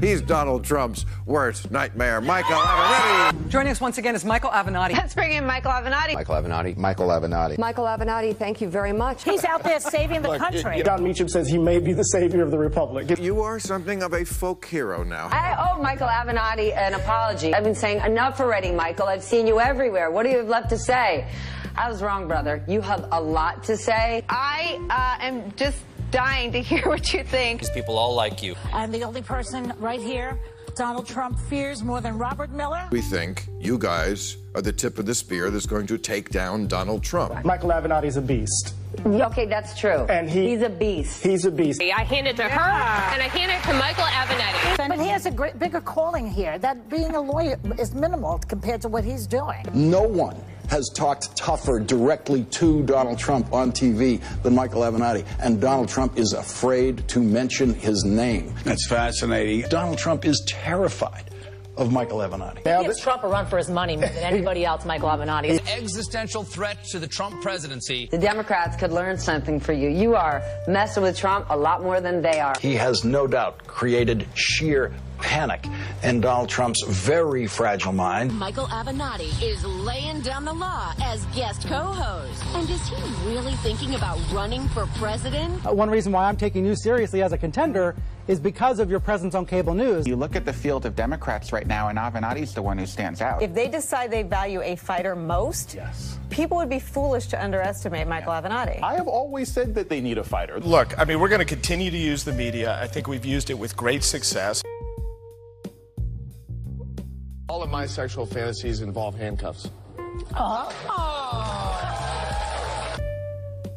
He's Donald Trump's worst nightmare. Michael Avenatti. Joining us once again is Michael Avenatti. Let's bring in Michael Avenatti. Michael Avenatti. Michael Avenatti. Michael Avenatti, thank you very much. He's out there saving the country. Jon Meacham says he may be the savior of the republic. You are something of a folk hero now. I owe Michael Avenatti an apology. I've been saying enough already, Michael. I've seen you everywhere. What do you have left to say? I was wrong, brother. You have a lot to say. I uh, am just dying to hear what you think. These people all like you. I'm the only person right here Donald Trump fears more than Robert Mueller. We think you guys are the tip of the spear that's going to take down Donald Trump. Michael Avenatti's a beast. Okay, that's true. And he, he's a beast. He's a beast. I hand it to yeah. her, and I hand it to Michael Avenatti. But he has a great, bigger calling here. That being a lawyer is minimal compared to what he's doing. No one has talked tougher directly to Donald Trump on TV than Michael Avenatti. And Donald Trump is afraid to mention his name. That's fascinating. Donald Trump is terrified of Michael Avenatti. He gives Trump a run for his money more than anybody else, Michael Avenatti. An existential threat to the Trump presidency. The Democrats could learn something for you. You are messing with Trump a lot more than they are. He has no doubt created sheer panic in Donald Trump's very fragile mind. Michael Avenatti is laying down the law as guest co-host. And is he really thinking about running for president? Uh, one reason why I'm taking you seriously as a contender is because of your presence on cable news. You look at the field of Democrats right now, and Avenatti's the one who stands out. If they decide they value a fighter most, yes. people would be foolish to underestimate Michael yeah. Avenatti. I have always said that they need a fighter. Look, I mean, we're going to continue to use the media. I think we've used it with great success. All of my sexual fantasies involve handcuffs. Uh-huh.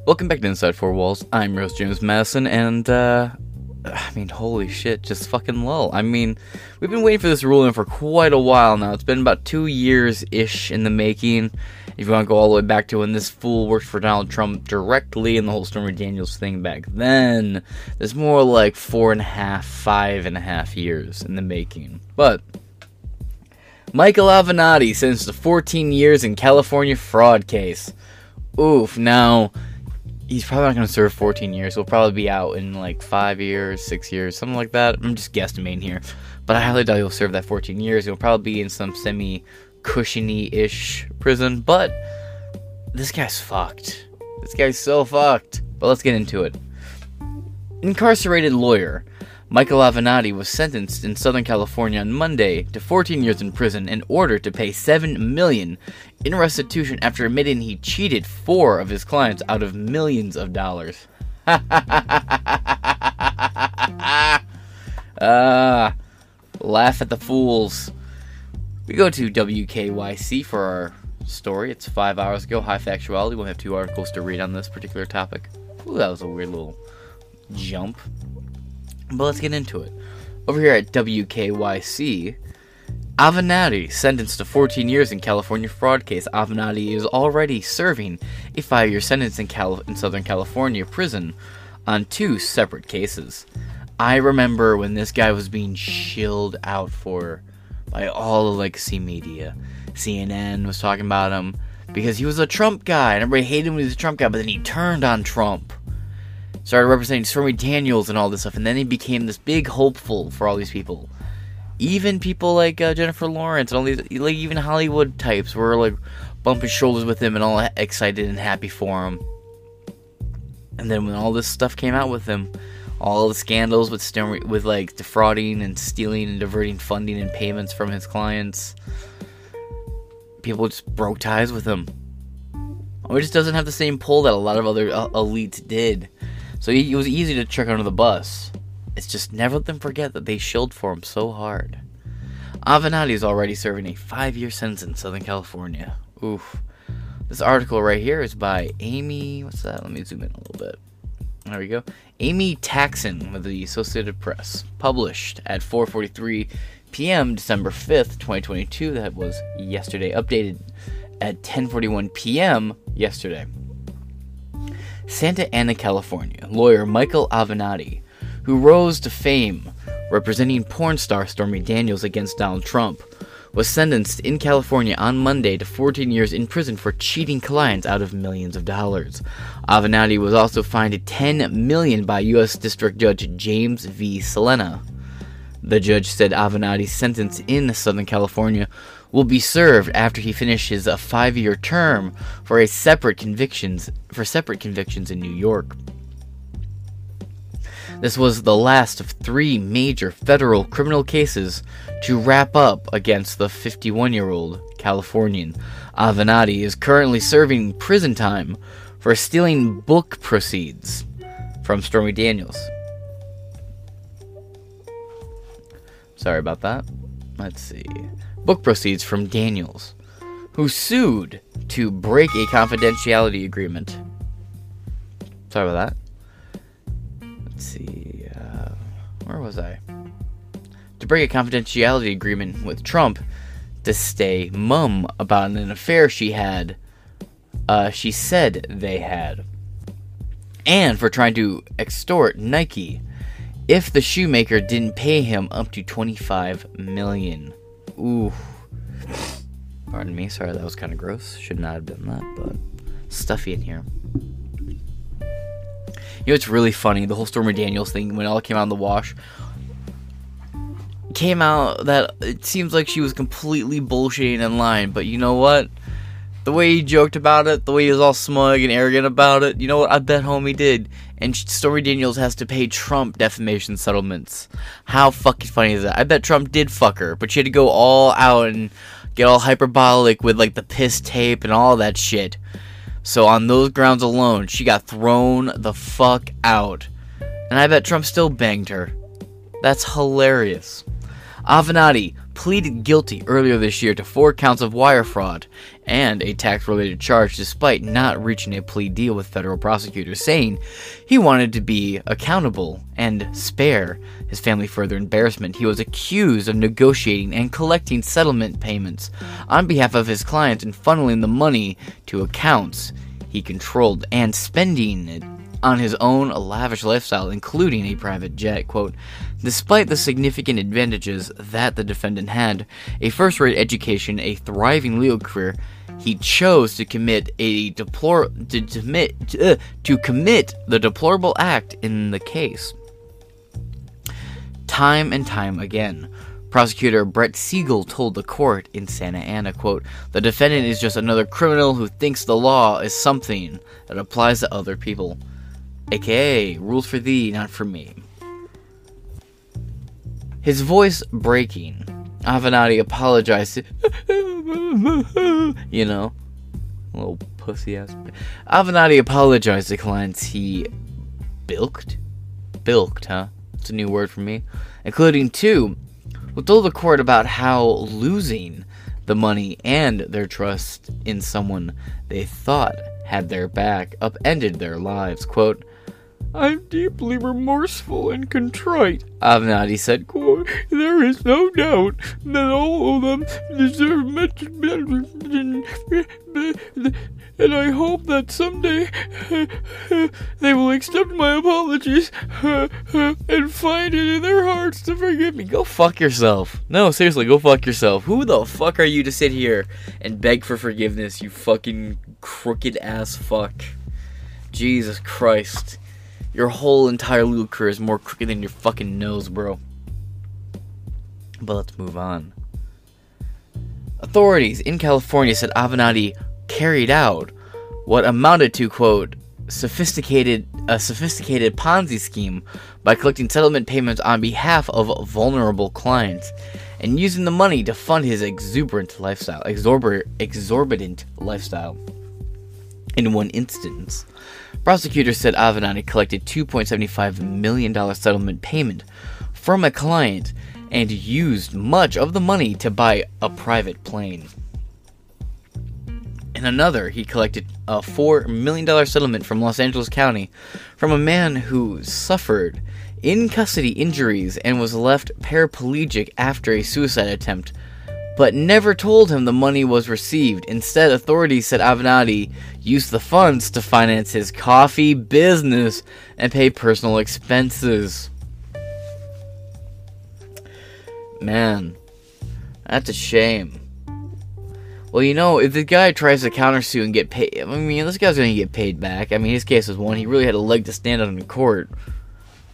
Welcome back to Inside Four Walls. I'm Rose James Madison, and uh, I mean, holy shit, just fucking lull. I mean, we've been waiting for this ruling for quite a while now. It's been about two years ish in the making. If you want to go all the way back to when this fool worked for Donald Trump directly and the whole Stormy Daniels thing back then, there's more like four and a half, five and a half years in the making. But Michael Avenatti sentenced to 14 years in California fraud case. Oof, now he's probably not going to serve 14 years. He'll probably be out in like 5 years, 6 years, something like that. I'm just guesstimating here. But I highly doubt he'll serve that 14 years. He'll probably be in some semi cushiony ish prison. But this guy's fucked. This guy's so fucked. But let's get into it. Incarcerated lawyer Michael Avenatti was sentenced in Southern California on Monday to 14 years in prison in order to pay 7 million in restitution after admitting he cheated four of his clients out of millions of dollars. ah, laugh at the fools. We go to WKYC for our story. It's five hours ago. High factuality. We'll have two articles to read on this particular topic. Ooh, that was a weird little jump. But let's get into it. Over here at WKYC, Avenatti sentenced to 14 years in California fraud case. Avenatti is already serving a five-year sentence in, Cal- in Southern California prison on two separate cases. I remember when this guy was being shilled out for by all the legacy media. CNN was talking about him because he was a Trump guy, and everybody hated him when he was a Trump guy, but then he turned on Trump started representing Stormy Daniels and all this stuff, and then he became this big hopeful for all these people. Even people like uh, Jennifer Lawrence and all these, like even Hollywood types, were like bumping shoulders with him and all excited and happy for him. And then when all this stuff came out with him, all the scandals with Stormy, with like defrauding and stealing and diverting funding and payments from his clients, people just broke ties with him. He just doesn't have the same pull that a lot of other uh, elites did. So it was easy to trick under the bus. It's just never let them forget that they shilled for him so hard. Avenatti is already serving a five year sentence in Southern California. Oof. This article right here is by Amy. What's that? Let me zoom in a little bit. There we go. Amy Taxin with the Associated Press. Published at 4:43 p.m. December 5th, 2022. That was yesterday. Updated at 10:41 p.m. yesterday. Santa Ana, California, lawyer Michael Avenatti, who rose to fame representing porn star Stormy Daniels against Donald Trump, was sentenced in California on Monday to 14 years in prison for cheating clients out of millions of dollars. Avenatti was also fined 10 million by U.S. District Judge James V. Selena. The judge said Avenatti's sentence in Southern California will be served after he finishes a five-year term for a separate convictions for separate convictions in New York. This was the last of three major federal criminal cases to wrap up against the 51 year old Californian. Avenatti is currently serving prison time for stealing book proceeds from Stormy Daniels. Sorry about that. Let's see. Book proceeds from Daniels, who sued to break a confidentiality agreement. Sorry about that let's see, uh, where was I? To break a confidentiality agreement with Trump to stay mum about an affair she had, uh, she said they had, and for trying to extort Nike if the shoemaker didn't pay him up to 25 million. Ooh. Pardon me, sorry that was kind of gross. Should not have done that, but stuffy in here. You know, it's really funny. The whole Stormy Daniels thing, when it all came out in the wash, came out that it seems like she was completely bullshitting in line. But you know what? The way he joked about it, the way he was all smug and arrogant about it, you know what? I bet homie did. And Stormy Daniels has to pay Trump defamation settlements. How fucking funny is that? I bet Trump did fuck her, but she had to go all out and get all hyperbolic with like the piss tape and all that shit. So on those grounds alone, she got thrown the fuck out. And I bet Trump still banged her. That's hilarious. Avenatti pleaded guilty earlier this year to four counts of wire fraud and a tax related charge despite not reaching a plea deal with federal prosecutors, saying he wanted to be accountable and spare his family further embarrassment. He was accused of negotiating and collecting settlement payments on behalf of his clients and funneling the money to accounts he controlled and spending it on his own lavish lifestyle, including a private jet. Quote, Despite the significant advantages that the defendant had, a first rate education, a thriving legal career, he chose to commit a deplor- to, commit, uh, to commit the deplorable act in the case. Time and time again. Prosecutor Brett Sagel told the court in Santa Ana, quote, The defendant is just another criminal who thinks the law is something that applies to other people aka rules for thee, not for me. His voice breaking, Avenatti apologized. you know, little pussy ass. Avenatti apologized to clients he bilked, bilked, huh? It's a new word for me, including two, who told the court about how losing the money and their trust in someone they thought had their back upended their lives. Quote, I'm deeply remorseful and contrite, Avenatti said, quote, There is no doubt that all of them deserve much better than. and I hope that someday they will accept my apologies and find it in their hearts to forgive me. Go fuck yourself. No, seriously, go fuck yourself. Who the fuck are you to sit here and beg for forgiveness, you fucking crooked ass fuck? Jesus Christ. Your whole entire legal career is more crooked than your fucking nose, bro. But let's move on. Authorities in California said Avenatti carried out what amounted to, quote, sophisticated a sophisticated Ponzi scheme by collecting settlement payments on behalf of vulnerable clients and using the money to fund his exuberant lifestyle, exorbitant, exorbitant lifestyle. In one instance, prosecutors said Avenatti collected $2.75 million settlement payment from a client and used much of the money to buy a private plane. In another, he collected a $4 million settlement from Los Angeles County from a man who suffered in custody injuries and was left paraplegic after a suicide attempt but never told him the money was received. Instead, authorities said Avenatti used the funds to finance his coffee business and pay personal expenses. Man, that's a shame. Well, you know, if the guy tries to countersue and get paid, I mean, this guy's gonna get paid back. I mean, his case was one. He really had a leg to stand on in court.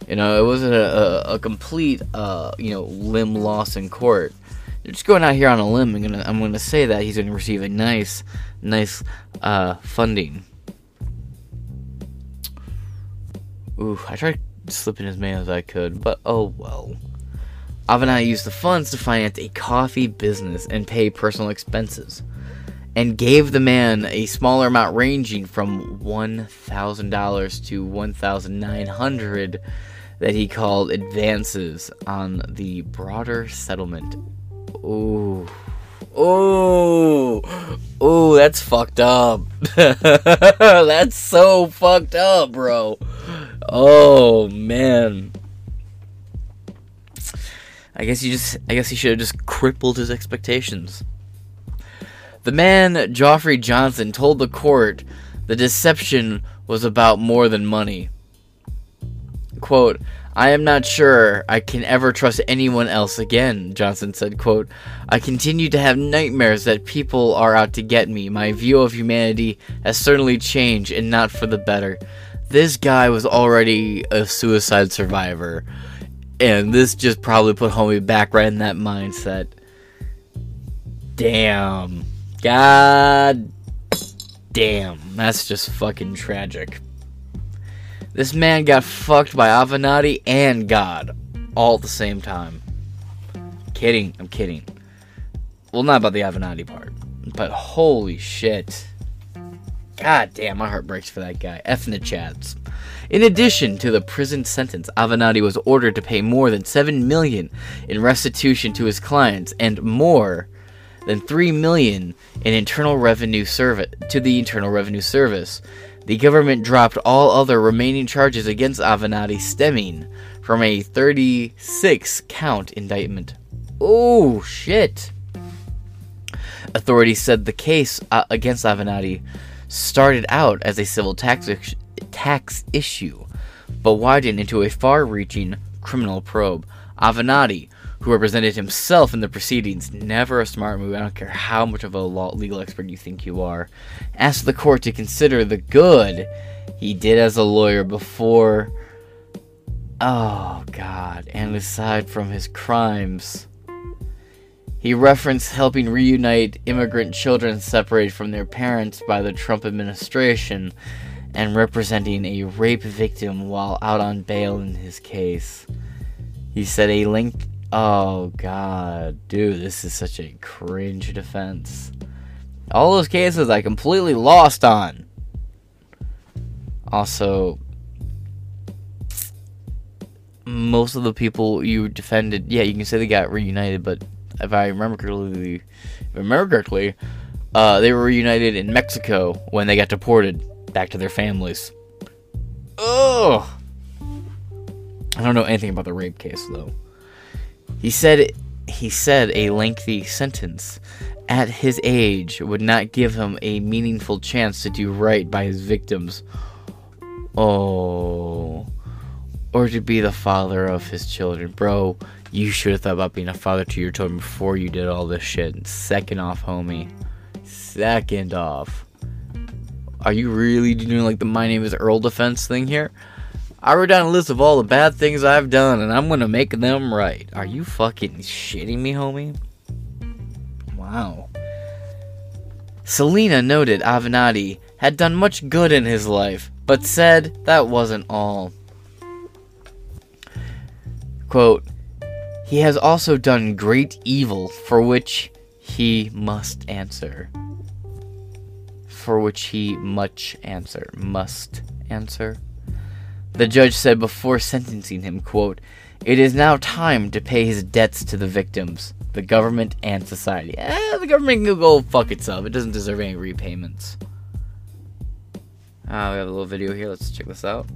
You know, it wasn't a, a, a complete, uh, you know, limb loss in court. Just going out here on a limb, I'm gonna, I'm gonna say that he's gonna receive a nice, nice uh, funding. Ooh, I tried slipping as many as I could, but oh well. Avenatti used the funds to finance a coffee business and pay personal expenses, and gave the man a smaller amount ranging from $1,000 to 1,900 that he called advances on the broader settlement. Ooh. Oh, oh, that's fucked up. that's so fucked up, bro. Oh man. I guess you just I guess he should have just crippled his expectations. The man, Geoffrey Johnson, told the court the deception was about more than money. Quote, I am not sure I can ever trust anyone else again, Johnson said, quote, I continue to have nightmares that people are out to get me. My view of humanity has certainly changed and not for the better. This guy was already a suicide survivor. And this just probably put homie back right in that mindset. Damn. God damn. That's just fucking tragic. This man got fucked by Avenatti and God all at the same time. Kidding. I'm kidding. Well, not about the Avenatti part. But holy shit. God damn, my heart breaks for that guy. F in the chats. In addition to the prison sentence, Avenatti was ordered to pay more than seven million in restitution to his clients and more than three million in internal revenue service to the Internal Revenue Service. The government dropped all other remaining charges against Avenatti stemming from a 36 count indictment. Oh shit. Authorities said the case uh, against Avenatti started out as a civil tax tax issue, but widened into a far reaching criminal probe. Avenatti, who represented himself in the proceedings, never a smart move, I don't care how much of a law, legal expert you think you are, asked the court to consider the good he did as a lawyer before. Oh, God. And aside from his crimes, he referenced helping reunite immigrant children separated from their parents by the Trump administration and representing a rape victim while out on bail in his case. He said a link. Oh, God. Dude, this is such a cringe defense. All those cases I completely lost on. Also, most of the people you defended, yeah, you can say they got reunited, but if I remember correctly, if I remember correctly, uh, they were reunited in Mexico when they got deported back to their families. Oh, I don't know anything about the rape case though. He said he said a lengthy sentence at his age would not give him a meaningful chance to do right by his victims. Oh, or to be the father of his children, bro. You should have thought about being a father to your children before you did all this shit. Second off, homie. Second off. Are you really doing like the my name is Earl defense thing here? I wrote down a list of all the bad things I've done and I'm gonna make them right. Are you fucking shitting me, homie? Wow. Selena noted Avenatti had done much good in his life, but said that wasn't all. Quote, he has also done great evil for which he must answer. For which he much answer. Must answer. The judge said before sentencing him, quote, It is now time to pay his debts to the victims, the government, and society. Eh, the government can go fuck itself. It doesn't deserve any repayments. Ah, we have a little video here. Let's check this out.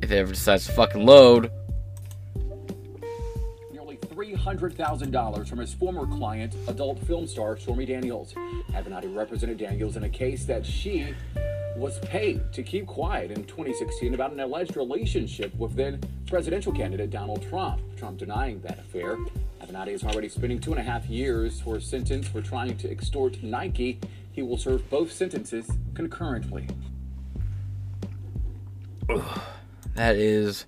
If it ever decides to fucking load. Nearly $300,000 from his former client, adult film star Stormy Daniels. Avenatti represented Daniels in a case that she was paid to keep quiet in 2016 about an alleged relationship with then presidential candidate Donald Trump. Trump denying that affair. Avenatti is already spending two and a half years for a sentence for trying to extort Nike. he will serve both sentences concurrently. That is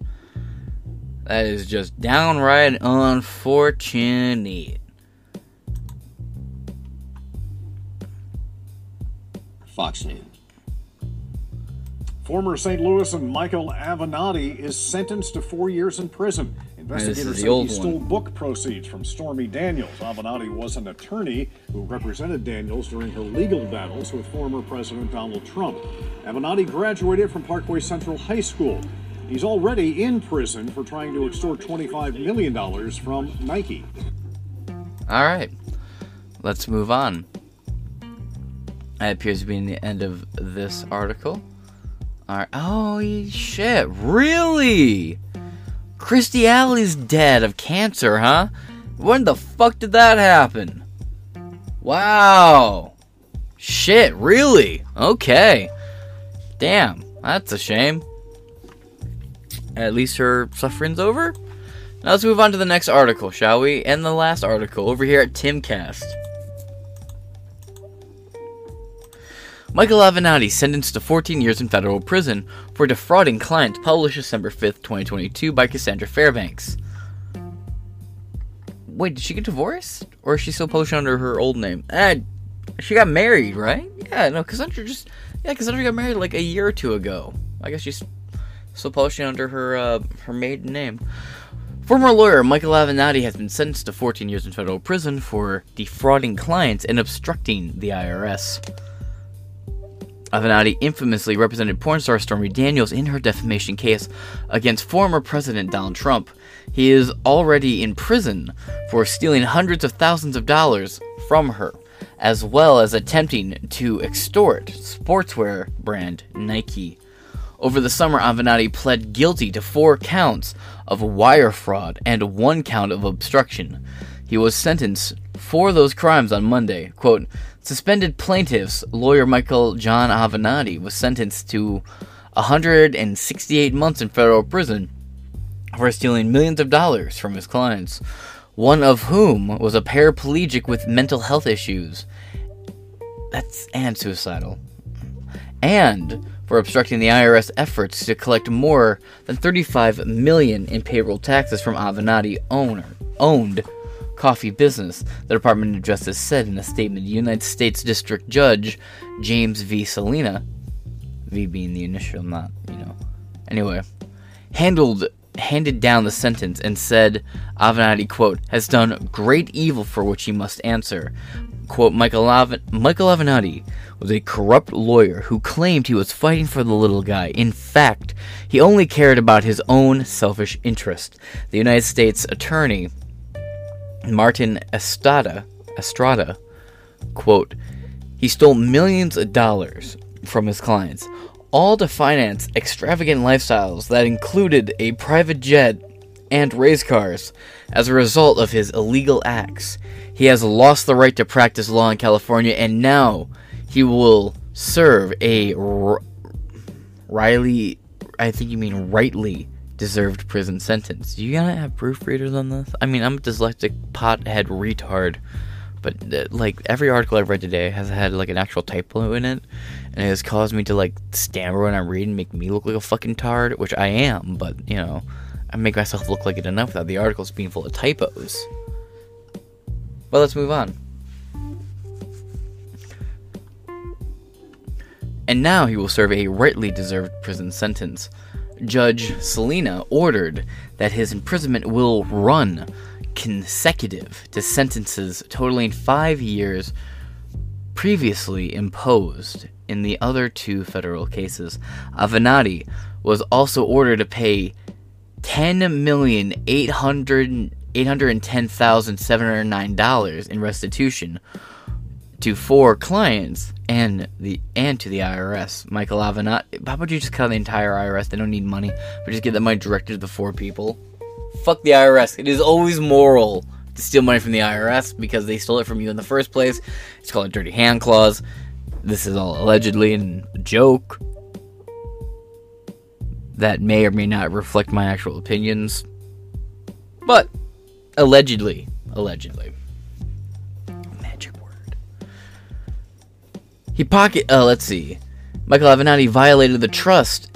that is just downright unfortunate. Fox News. Former St. Louisan Michael Avenatti is sentenced to four years in prison. Investigators the say old he one. stole book proceeds from Stormy Daniels. Avenatti was an attorney who represented Daniels during her legal battles with former President Donald Trump. Avenatti graduated from Parkway Central High School. He's already in prison for trying to extort $25 million from Nike. All right, let's move on. That appears to be the end of this article. All right. Oh shit! Really? Kirstie Alley's dead of cancer, huh? When the fuck did that happen? Wow. Shit, really? Okay. Damn, that's a shame. At least her suffering's over? Now let's move on to the next article, shall we? And the last article over here at Timcast. Michael Avenatti sentenced to 14 years in federal prison for defrauding clients, published December 5th, 2022 by Cassandra Fairbanks. Wait, did she get divorced? Or is she still publishing under her old name? Ah, she got married, right? Yeah, no, Cassandra just. Yeah, Cassandra got married like a year or two ago. I guess she's still publishing under her, uh, her maiden name. Former lawyer Michael Avenatti has been sentenced to 14 years in federal prison for defrauding clients and obstructing the IRS. Avenatti infamously represented porn star Stormy Daniels in her defamation case against former President Donald Trump. He is already in prison for stealing hundreds of thousands of dollars from her, as well as attempting to extort sportswear brand Nike. Over the summer, Avenatti pled guilty to four counts of wire fraud and one count of obstruction. He was sentenced for those crimes on Monday. Quote, Suspended plaintiff's lawyer Michael John Avenatti was sentenced to 168 months in federal prison for stealing millions of dollars from his clients, one of whom was a paraplegic with mental health issues. That's and suicidal. And for obstructing the IRS efforts to collect more than 35 million in payroll taxes from Avenatti owner owned coffee business, the Department of Justice said in a statement. United States District Judge James V. Salina, V being the initial, not, you know. Anyway, handled handed down the sentence and said Avenatti, quote, has done great evil for which he must answer. Quote, Michael, Michael Avenatti was a corrupt lawyer who claimed he was fighting for the little guy. In fact, he only cared about his own selfish interest. The United States Attorney Martin Estrada, Estrada, quote, he stole millions of dollars from his clients, all to finance extravagant lifestyles that included a private jet and race cars. As a result of his illegal acts, he has lost the right to practice law in California, and now he will serve a R- Riley, I think you mean rightly deserved prison sentence. You gotta have proofreaders on this. I mean, I'm a dyslexic pothead retard, but uh, like every article I've read today has had like an actual typo in it, and it has caused me to like stammer when I read and make me look like a fucking tard, which I am. But you know, I make myself look like it enough without the articles being full of typos. Well, let's move on. And now he will serve a rightly deserved prison sentence. Judge Salina ordered that his imprisonment will run consecutive to sentences totaling five years previously imposed in the other two federal cases. Avenatti was also ordered to pay ten million eight hundred eight hundred and ten thousand seven hundred nine dollars in restitution to four clients and the and to the IRS. Michael Avenatti. How about you just cut the entire IRS? They don't need money, but just get that money directed to the four people. Fuck the IRS. It is always moral to steal money from the IRS because they stole it from you in the first place. It's called a dirty hand clause. This is all allegedly a joke that may or may not reflect my actual opinions. But allegedly, allegedly. Magic word. He pocket. Uh, let's see. Michael Avenatti violated the trust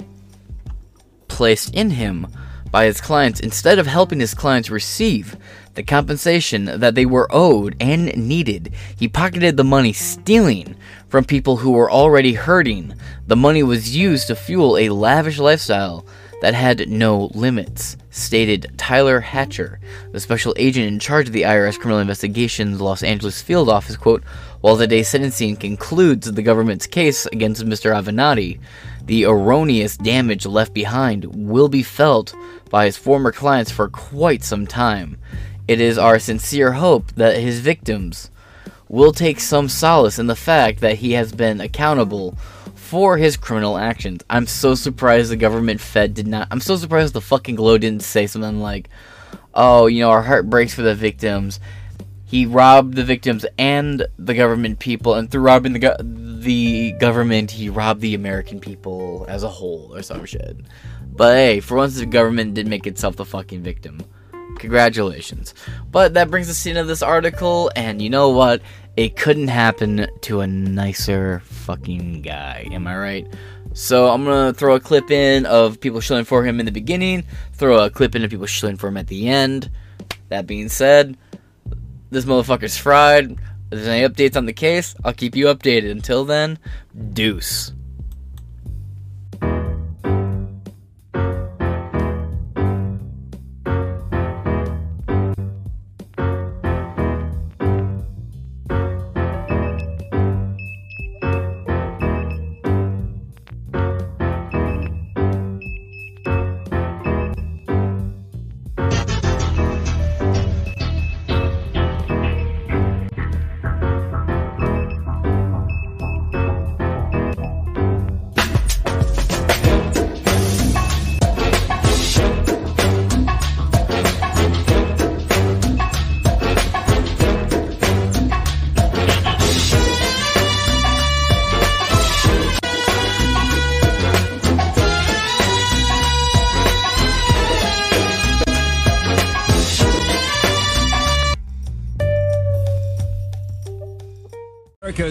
placed in him by his clients instead of helping his clients receive the compensation that they were owed and needed. He pocketed the money, stealing from people who were already hurting. The money was used to fuel a lavish lifestyle that had no limits, stated Tyler Hatcher, the special agent in charge of the IRS Criminal Investigations Los Angeles field office. Quote, while today's sentencing concludes the government's case against Mr. Avenatti, the erroneous damage left behind will be felt by his former clients for quite some time. It is our sincere hope that his victims will take some solace in the fact that he has been accountable for his criminal actions. I'm so surprised the government Fed did not. I'm so surprised the fucking Glow didn't say something like, "Oh, you know, our heart breaks for the victims. He robbed the victims and the government people, and through robbing the go- the government, he robbed the American people as a whole, or some shit." But hey, for once, the government did make itself the fucking victim. Congratulations. But that brings us to the end of this article, and you know what? It couldn't happen to a nicer fucking guy. Am I right? So I'm gonna throw a clip in of people shilling for him in the beginning, throw a clip in of people shilling for him at the end. That being said, this motherfucker's fried. If there's any updates on the case, I'll keep you updated. Until then, deuce.